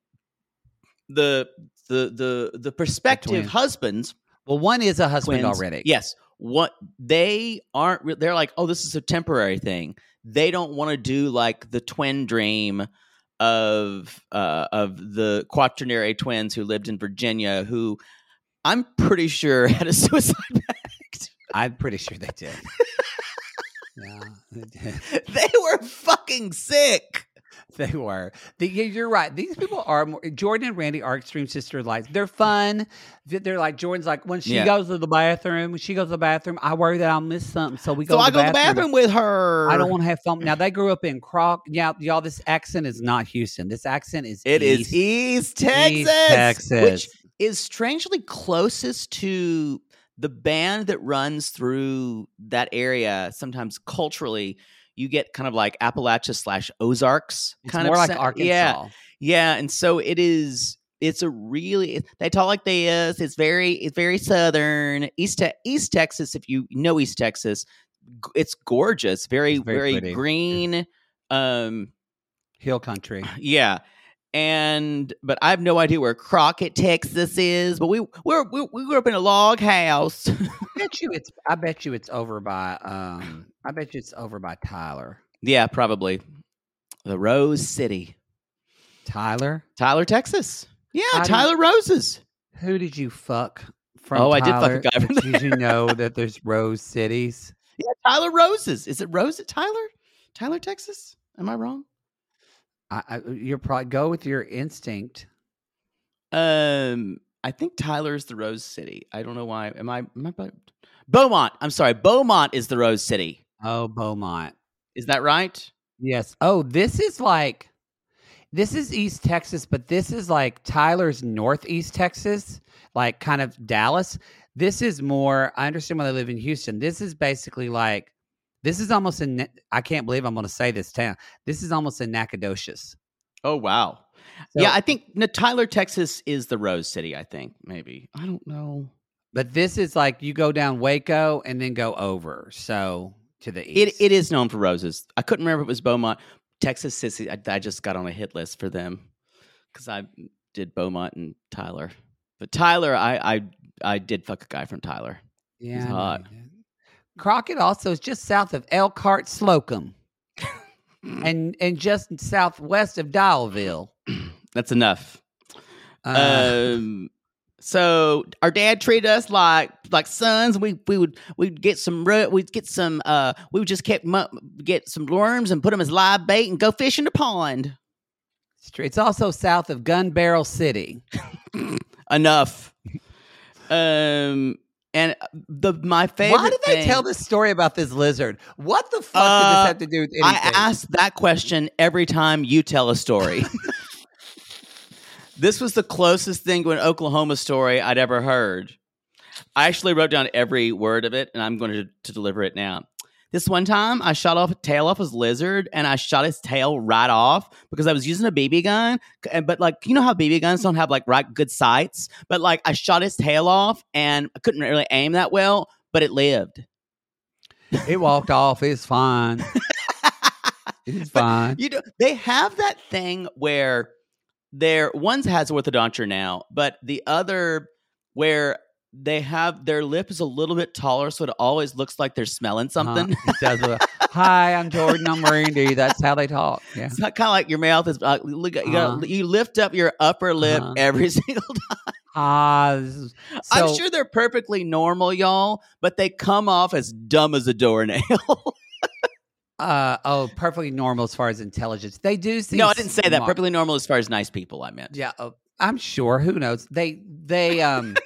the the the the prospective husbands well, one is a husband twins, already. Yes. What they aren't re- they're like, "Oh, this is a temporary thing." They don't want to do like the twin dream of uh of the quaternary twins who lived in Virginia who I'm pretty sure had a suicide pact. I'm pretty sure they did. yeah, they did. they were fucking sick. They were. The, yeah, you're right. These people are more. Jordan and Randy are extreme sister lights. They're fun. They're like Jordan's like when she Yeah. goes to the bathroom. When she goes to the bathroom, I worry that I'll miss something. So we go. So to I the go to the bathroom with her. I don't want to have fun. Now they grew up in Croc. Yeah, y'all. This accent is not Houston. This accent is It is East. East Texas, Texas. which is strangely closest to the band that runs through that area. Sometimes culturally, you get kind of like Appalachia slash Ozarks It's kind more of like sa- Arkansas. Yeah, yeah, and so it is. It's a really they talk like this. It's very it's very southern East Te- East Texas. If you know East Texas, it's gorgeous. Very It's very very, green. Um, Hill country. yeah. And but I have no idea where Crockett, Texas is. But we we're, we we grew up in a log house. I bet you it's. I bet you it's over by. Um. I bet you it's over by Tyler. yeah, probably the Rose City, Tyler. Tyler, Texas. Yeah, you- Tyler Roses. Who did you fuck from? Oh, I did fuck a guy from Did you know that there's Rose cities? Yeah, Tyler Roses. Is it Rose at Tyler? Tyler, Texas? Am I wrong? I, I, you're probably go with your instinct. Um, I think Tyler's the Rose City. I don't know why. Am I? Am I? Beaumont. I'm sorry. Beaumont is the Rose City. Oh, Beaumont. Is that right? Yes. Oh, this is like this is East Texas, but this is like Tyler's Northeast Texas, like kind of Dallas. This is more. I understand why they live in Houston. This is basically like this is almost in. I can't believe I'm going to say this town. This is almost in Nacogdoches. Oh wow. So- yeah, I think no, Tyler, Texas is the Rose City. I think maybe. I don't know. But this is like you go down Waco and then go over. So to the It east. it is known for roses. I couldn't remember if it was Beaumont, Texas Sissy. I, I just got on a hit list for them because I did Beaumont and Tyler. But Tyler, I I I did fuck a guy from Tyler. yeah. He's I hot. did. Crockett also is just south of Elkhart Slocum. and and just southwest of Dialville. That's enough. Uh, um so our dad treated us like like sons we we would we'd get some we'd get some uh we would just kept get some worms and put them as live bait and go fish in the pond it's also south of Gun Barrel City. enough um and the my favorite Why did they thing- tell this story about this lizard? What the fuck did Uh, this have to do with anything? I ask that question every time you tell a story. this was the closest thing to an Oklahoma story I'd ever heard. I actually wrote down every word of it, and I'm going to, to deliver it now. This one time, I shot off a tail off his lizard, and I shot his tail right off because I was using a BB gun. and- But like, you know how BB guns don't have like right good sights. But like, I shot his tail off, and I couldn't really aim that well, but it lived. It walked off. It's fine. It's fine. You know, they have that thing where their one's has orthodonture now, but the other where they have their lip is a little bit taller, so it always looks like they're smelling something. Uh-huh. Does a, Hi, I'm Jordan. I'm Randy. That's how they talk. Yeah. It's not kind of like your mouth is. Uh, look, you, gotta- Uh-huh. you lift up your upper lip Uh-huh. every single time. Ah, this is, I'm sure they're perfectly normal, y'all, but they come off as dumb as a doornail. Uh oh, perfectly normal as far as intelligence. They do seem. no, I didn't say that. Perfectly normal as far as nice people. I meant. Yeah, oh, I'm sure. Who knows? They they um.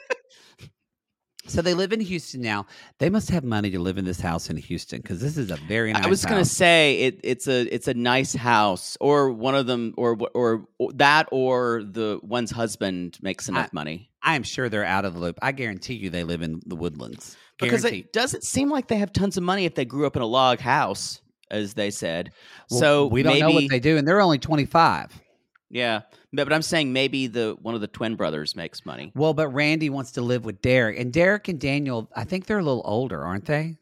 So they live in Houston now. They must have money to live in this house in Houston because this is a very nice. I was gonna say it, it's a it's a nice house, or one of them, or or, or that, or the one's husband makes enough money I am sure they're out of the loop. I guarantee you they live in the woodlands. because it doesn't seem like they have tons of money if they grew up in a log house, as they said. Well, so we don't maybe, know what they do, and they're only 25. Yeah, but, but I'm saying maybe the one of the twin brothers makes money. Well, but Randy wants to live with Derek, and Derek and Daniel, I think they're a little older, aren't they?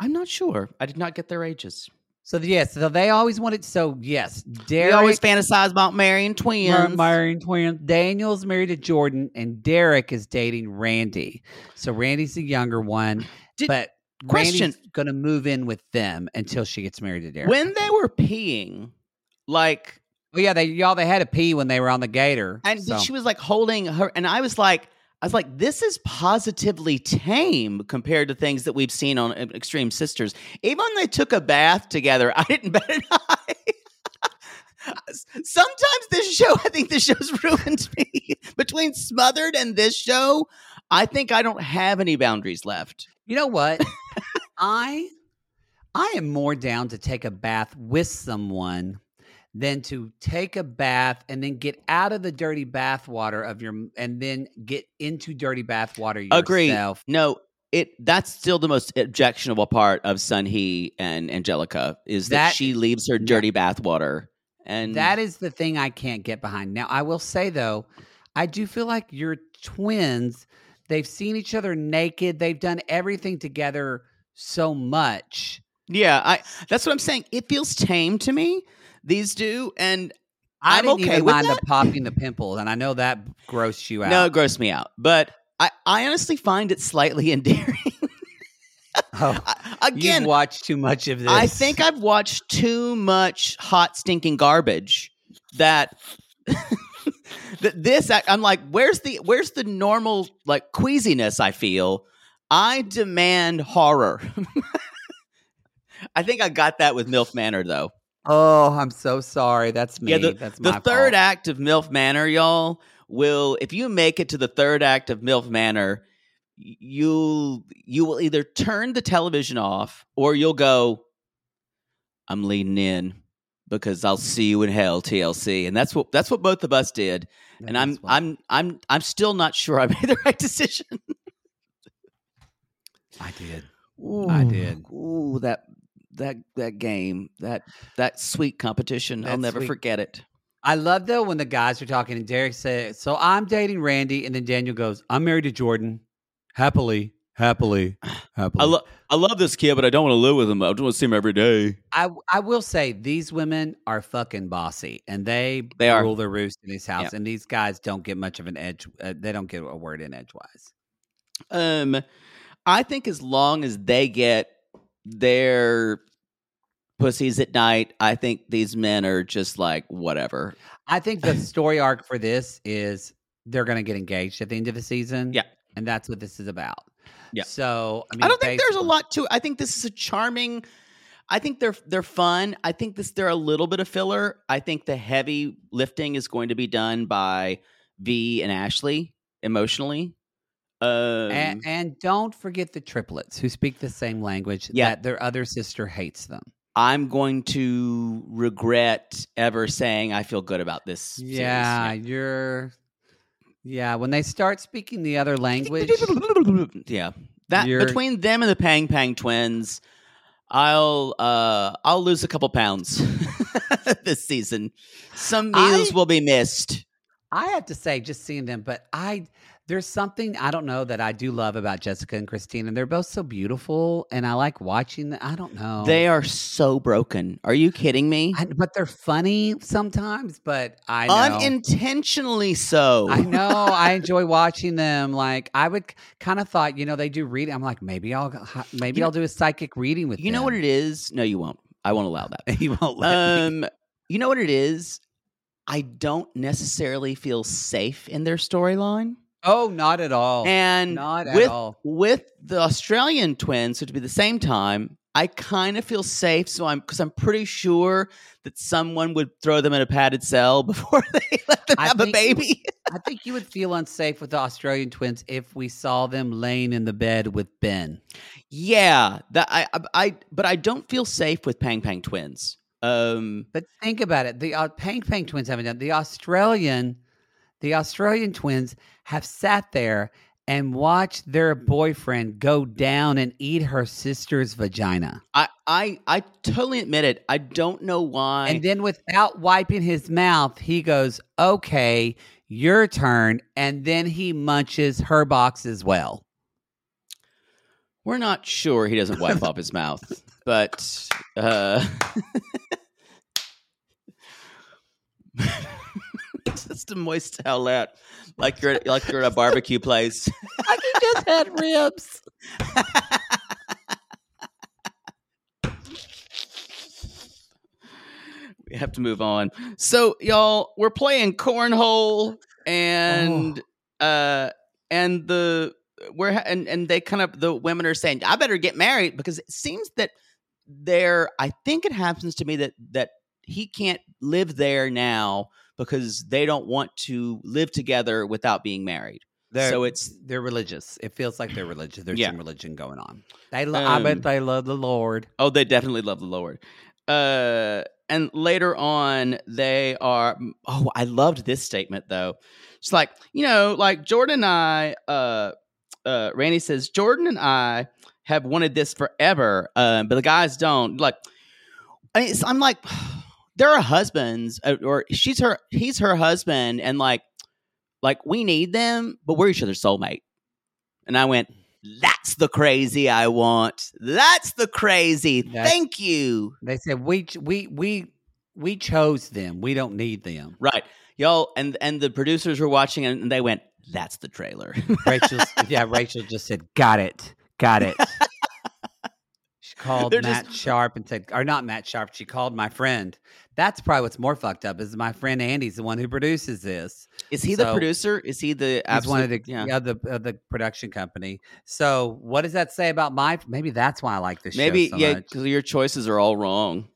I'm not sure. I did not get their ages. So yes, so they always wanted. So yes, Derek We always fantasize about marrying twins. Mar- marrying twins. Daniel's married to Jordan, and Derek is dating Randy. So Randy's the younger one, Did- but question. Randy's going to move in with them until she gets married to Derek. when they were peeing, like well, yeah, they y'all they had to pee when they were on the gator, And so- she was like holding her, and I was like, I was like, this is positively tame compared to things that we've seen on uh, Extreme Sisters. Even when they took a bath together, I didn't bet an eye. Sometimes this show, I think this show's ruined me. Between Smothered and this show, I think I don't have any boundaries left. You know what? I I am more down to take a bath with someone than to take a bath and then get out of the dirty bath water of your and then get into dirty bath water yourself. Agree. No, it that's still the most objectionable part of Sun He and Angelica is that, That- she leaves her dirty bath water. And That is the thing I can't get behind. Now, I will say though, I do feel like your twins, they've seen each other naked, they've done everything together so much. Yeah, I that's what I'm saying. It feels tame to me. These do, and I I'm didn't okay even with mind that. the popping the pimples, and I know that grossed you out. No, it grossed me out. But I, I honestly find it slightly endearing. Oh, I- again, you've watched too much of this. I think I've watched too much hot stinking garbage that that this I- I'm like, where's the where's the normal like queasiness I feel? I demand horror. I think I got that with MILF Manor though. Oh, I'm so sorry. That's me. Yeah, the, That's the third fault. act of MILF Manor, y'all, will if you make it to the third act of MILF Manor, you'll you will either turn the television off or you'll go, I'm leaning in because I'll see you in hell, TLC. And that's what that's what both of us did. and I'm I'm I'm I'm still not sure I made the right decision. I did. I did. Ooh, that that that game, that that sweet competition. I'll never sweet- forget it. I love though when the guys are talking and Derek says, "So I'm dating Randy," and then Daniel goes, "I'm married to Jordan, happily, happily, happily." I love I love this kid, but I don't want to live with him. I just want to see him every day. I I will say these women are fucking bossy, and they They are. rule their roost in these house. Yeah. And these guys don't get much of an edge. Uh, they don't get a word in edgewise. Um, I think as long as they get their pussies at night, I think these men are just like whatever. I think the story arc for this is they're going to get engaged at the end of the season. Yeah. and that's what this is about. Yeah. So I, mean, I don't think there's a lot to. I think this is a charming. I think they're they're fun. I think this they're a little bit of filler. I think the heavy lifting is going to be done by V and Ashley emotionally. Um, and, and don't forget the triplets who speak the same language Yeah. that their other sister hates them. I'm going to regret ever saying I feel good about this. series. Yeah, you're. Yeah, when they start speaking the other language, yeah. That You're- between them and the Pang Pang twins, I'll uh I'll lose a couple pounds this season. Some I- meals will be missed. I have to say, just seeing them, but I there's something I don't know that I do love about Jessica and Christine, and they're both so beautiful, and I like watching. them. I don't know. They are so broken. Are you kidding me? I, but they're funny sometimes. But I know. Unintentionally so. I know. I enjoy watching them. Like I would kind of thought, you know, they do reading. I'm like, maybe I'll maybe You I'll do a psychic reading with You You know what it is? No, you won't. I won't allow that. you won't let me. Um, you know what it is? I don't necessarily feel safe in their storyline. Oh, not at all. And not at with, all. with the Australian twins, so to be the same time, I kind of feel safe. So I'm because I'm pretty sure that someone would throw them in a padded cell before they let them I have a baby. I think you would feel unsafe with the Australian twins if we saw them laying in the bed with Ben. yeah, that I, I, I, but I don't feel safe with Pang Pang twins. Um, But think about it: the uh, Pang Pang twins haven't done. The Australian, the Australian twins have sat there and watched their boyfriend go down and eat her sister's vagina, I, I, I totally admit it. I don't know why. and then without wiping his mouth, he goes, "Okay, your turn," and then he munches her box as well. We're not sure he doesn't wipe off his mouth, but uh, just a moist towel out, like you're at, like you're at a barbecue place. Like he just had ribs. we have to move on. So, y'all, we're playing cornhole, and uh, and the we're and and they kind of the women are saying, "I better get married," because it seems that there. I think it happens to me that that he can't live there now because they don't want to live together without being married. They're, so it's they're religious. It feels like they're religious. There's Yeah. some religion going on. They, lo- I Um, bet they love the Lord. Oh, they definitely love the Lord. Uh, and later on, they are. Oh, I loved this statement though. It's like you know, like Jordan and I. Uh, uh, Randy says Jordan and I have wanted this forever, uh, but the guys don't. Like, I mean, I'm like, there are husbands, uh, or she's her, he's her husband, and like, like we need them, but we're each other's soulmate. And I went, that's the crazy I want. That's the crazy. That's- Thank you. They said we we we we chose them. We don't need them. Right. Y'all and and the producers were watching and they went, that's the trailer. Rachel, yeah, Rachel just said, "Got it, got it." she called Matt just- Sharp and said, or not Matt Sharp. She called my friend. That's probably what's more fucked up is my friend Andy's the one who produces this. Is he the producer? Is he the He's one of the absolute- yeah. the of the production company. So what does that say about my? Maybe that's why I like this Maybe show so yeah, because your choices are all wrong.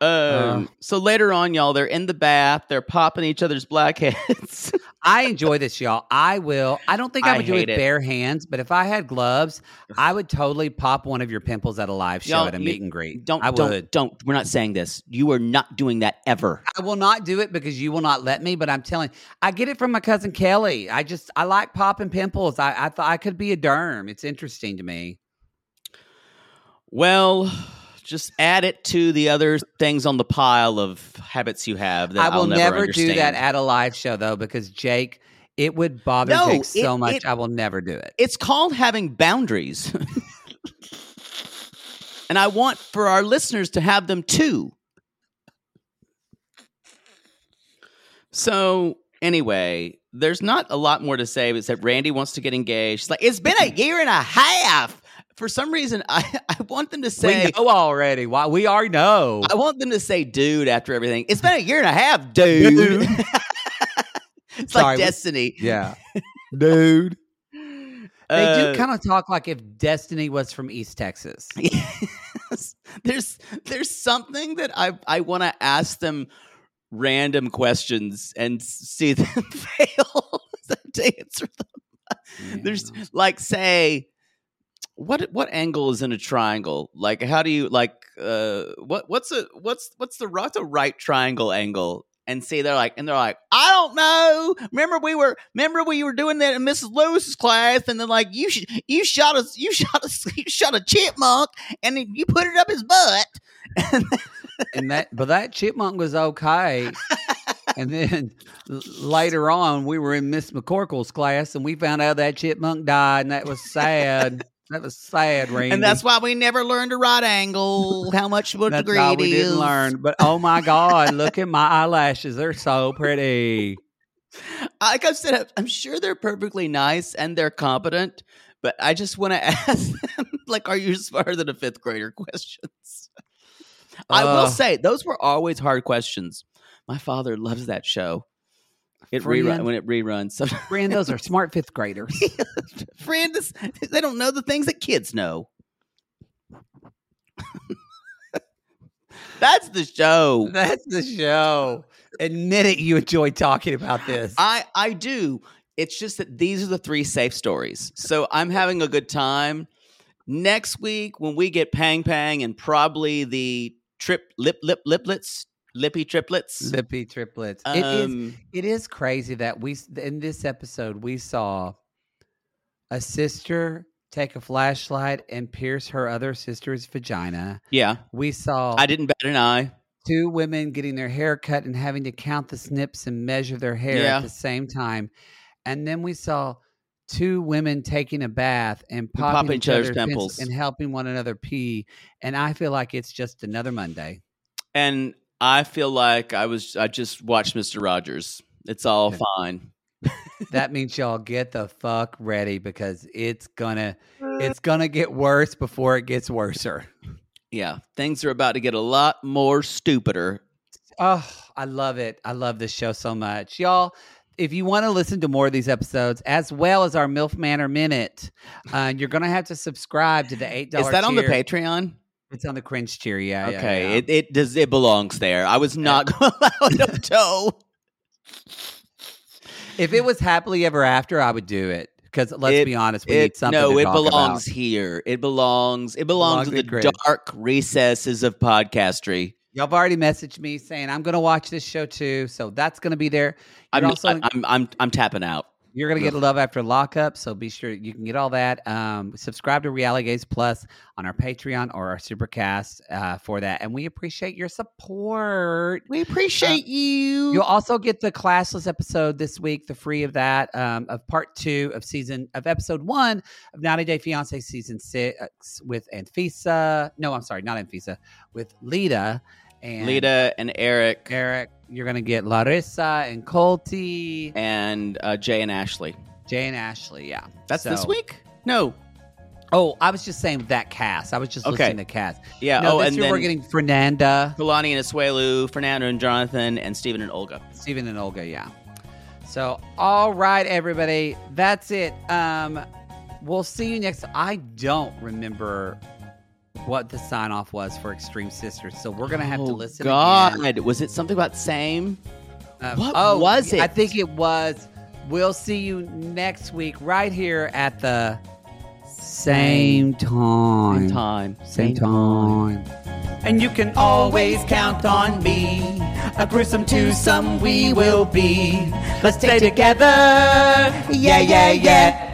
Um, Uh. so later on, y'all, they're in the bath, they're popping each other's blackheads. I enjoy this, y'all. I will. I don't think I I would do it with it. bare hands, but if I had gloves, I would totally pop one of your pimples at a live show Y'all, at a you- meet and greet. don't I don't would. don't. We're not saying this. You are not doing that ever. I will not do it because you will not let me. But I'm telling, I get it from my cousin Kelly. I just I like popping pimples. I I thought I could be a derm. It's interesting to me. Well, just add it to the other things on the pile of habits you have. That I will I'll never, do that at a live show though because Jake, it would bother No, Jake so it- much. it- I will never do it. It's called having boundaries. and I want for our listeners to have them too. So, anyway, there's not a lot more to say except Randy wants to get engaged. She's like, it's been a year and a half. For some reason, I, I want them to say, we know already. Why we already know. I want them to say dude after everything. It's been a year and a half, dude. it's Sorry, like we- Destiny. yeah, dude. They Uh, do kind of talk like if Destiny was from East Texas. Yes. There's there's something that I I want to ask them random questions and see them fail to answer them. There's like say what what angle is in a triangle? Like how do you like uh what what's a what's what's the what's a right triangle angle? and see they're like and they're like i don't know remember we were remember we were doing that in mrs lewis's class and then like you sh- you shot a you shot a you shot a chipmunk and you put it up his butt and that but that chipmunk was okay. and then later on, we were in Miss McCorkle's class, and we found out that chipmunk died, and that was sad. That was sad, Randy. and that's why we never learned a right angle how much That's degree we didn't learn. But oh my God, look at my eyelashes. They're so pretty. like I've said, I'm sure they're perfectly nice and they're competent, but I just want to ask them, like, are you smarter than a fifth grader questions? I will say, those were always hard questions. My father loves that show. It rerun when it reruns. Friend, those are smart fifth graders. Friend, this, they don't know the things that kids know. That's the show. That's the show. Admit it, you enjoy talking about this. I I do. It's just that these are the three safe stories. So I'm having a good time. Next week when we get Pang Pang and probably the trip lip lip liplets, lippy triplets. Lippy triplets. it is. Um, It is crazy that we in this episode we saw a sister take a flashlight and pierce her other sister's vagina. Yeah. We saw I didn't bat an eye. two women getting their hair cut and having to count the snips and measure their hair Yeah. at the same time. And then we saw two women taking a bath and popping, each other's pimples. and helping one another pee. And I feel like it's just another Monday. And I feel like I was I just watched Mr. Rogers. It's all Yeah. fine. that means y'all get the fuck ready because it's gonna it's gonna get worse before it gets worser. Yeah. Things are about to get a lot more stupider. Oh, I love it. I love this show so much. Y'all, if you want to listen to more of these episodes, as well as our MILF Manor Minute, uh, you're going to have to subscribe to the $8 Is that on the. Patreon? It's on the cringe tier, yeah. yeah, Okay, yeah. it it does it belongs there. I was not going to allow it to toe. if it was happily ever after, I would do it. Because let's It- be honest, we it- need something no, to it talk belongs about. here. It belongs. It belongs Belongs in in the dark recesses of podcastry. Y'all have already messaged me saying I'm going to watch this show too, so that's going to be there. You're I'm, also I'm, I'm I'm I'm tapping out. You're gonna get love after lockup, so be sure you can get all that. Um, subscribe to Reality Gaze Plus on our Patreon or our Supercast uh, for that, and we appreciate your support. We appreciate you. You'll also get the classless episode this week, the free of that, um, of part two of season of episode one of 90 Day Fiance season six with Anfisa. No, I'm sorry, not Anfisa, with Leida and Leida and Eric Eric. You're gonna get Larissa and Colty, and uh, Jay and Ashley. Jay and Ashley. Yeah, That's this week. No. Oh, I was just saying that cast. I was just Okay. listening to cast. Yeah. No, oh, this and year then we're getting Fernanda, Kalani and Asuelu, Fernando and Jonathan, and Steven and Olga. Steven, and Olga. Yeah. So, all right, everybody, that's it. Um, we'll see you next. I don't remember what the sign off was for Extreme Sisters, so we're gonna have to oh listen. God, again. was it something about same? Uh, What oh, was it? I think it was. We'll see you next week, right here at the same time. Same time. Same time. And you can always count on me. A gruesome twosome we will be. Let's stay together. Yeah, yeah, yeah.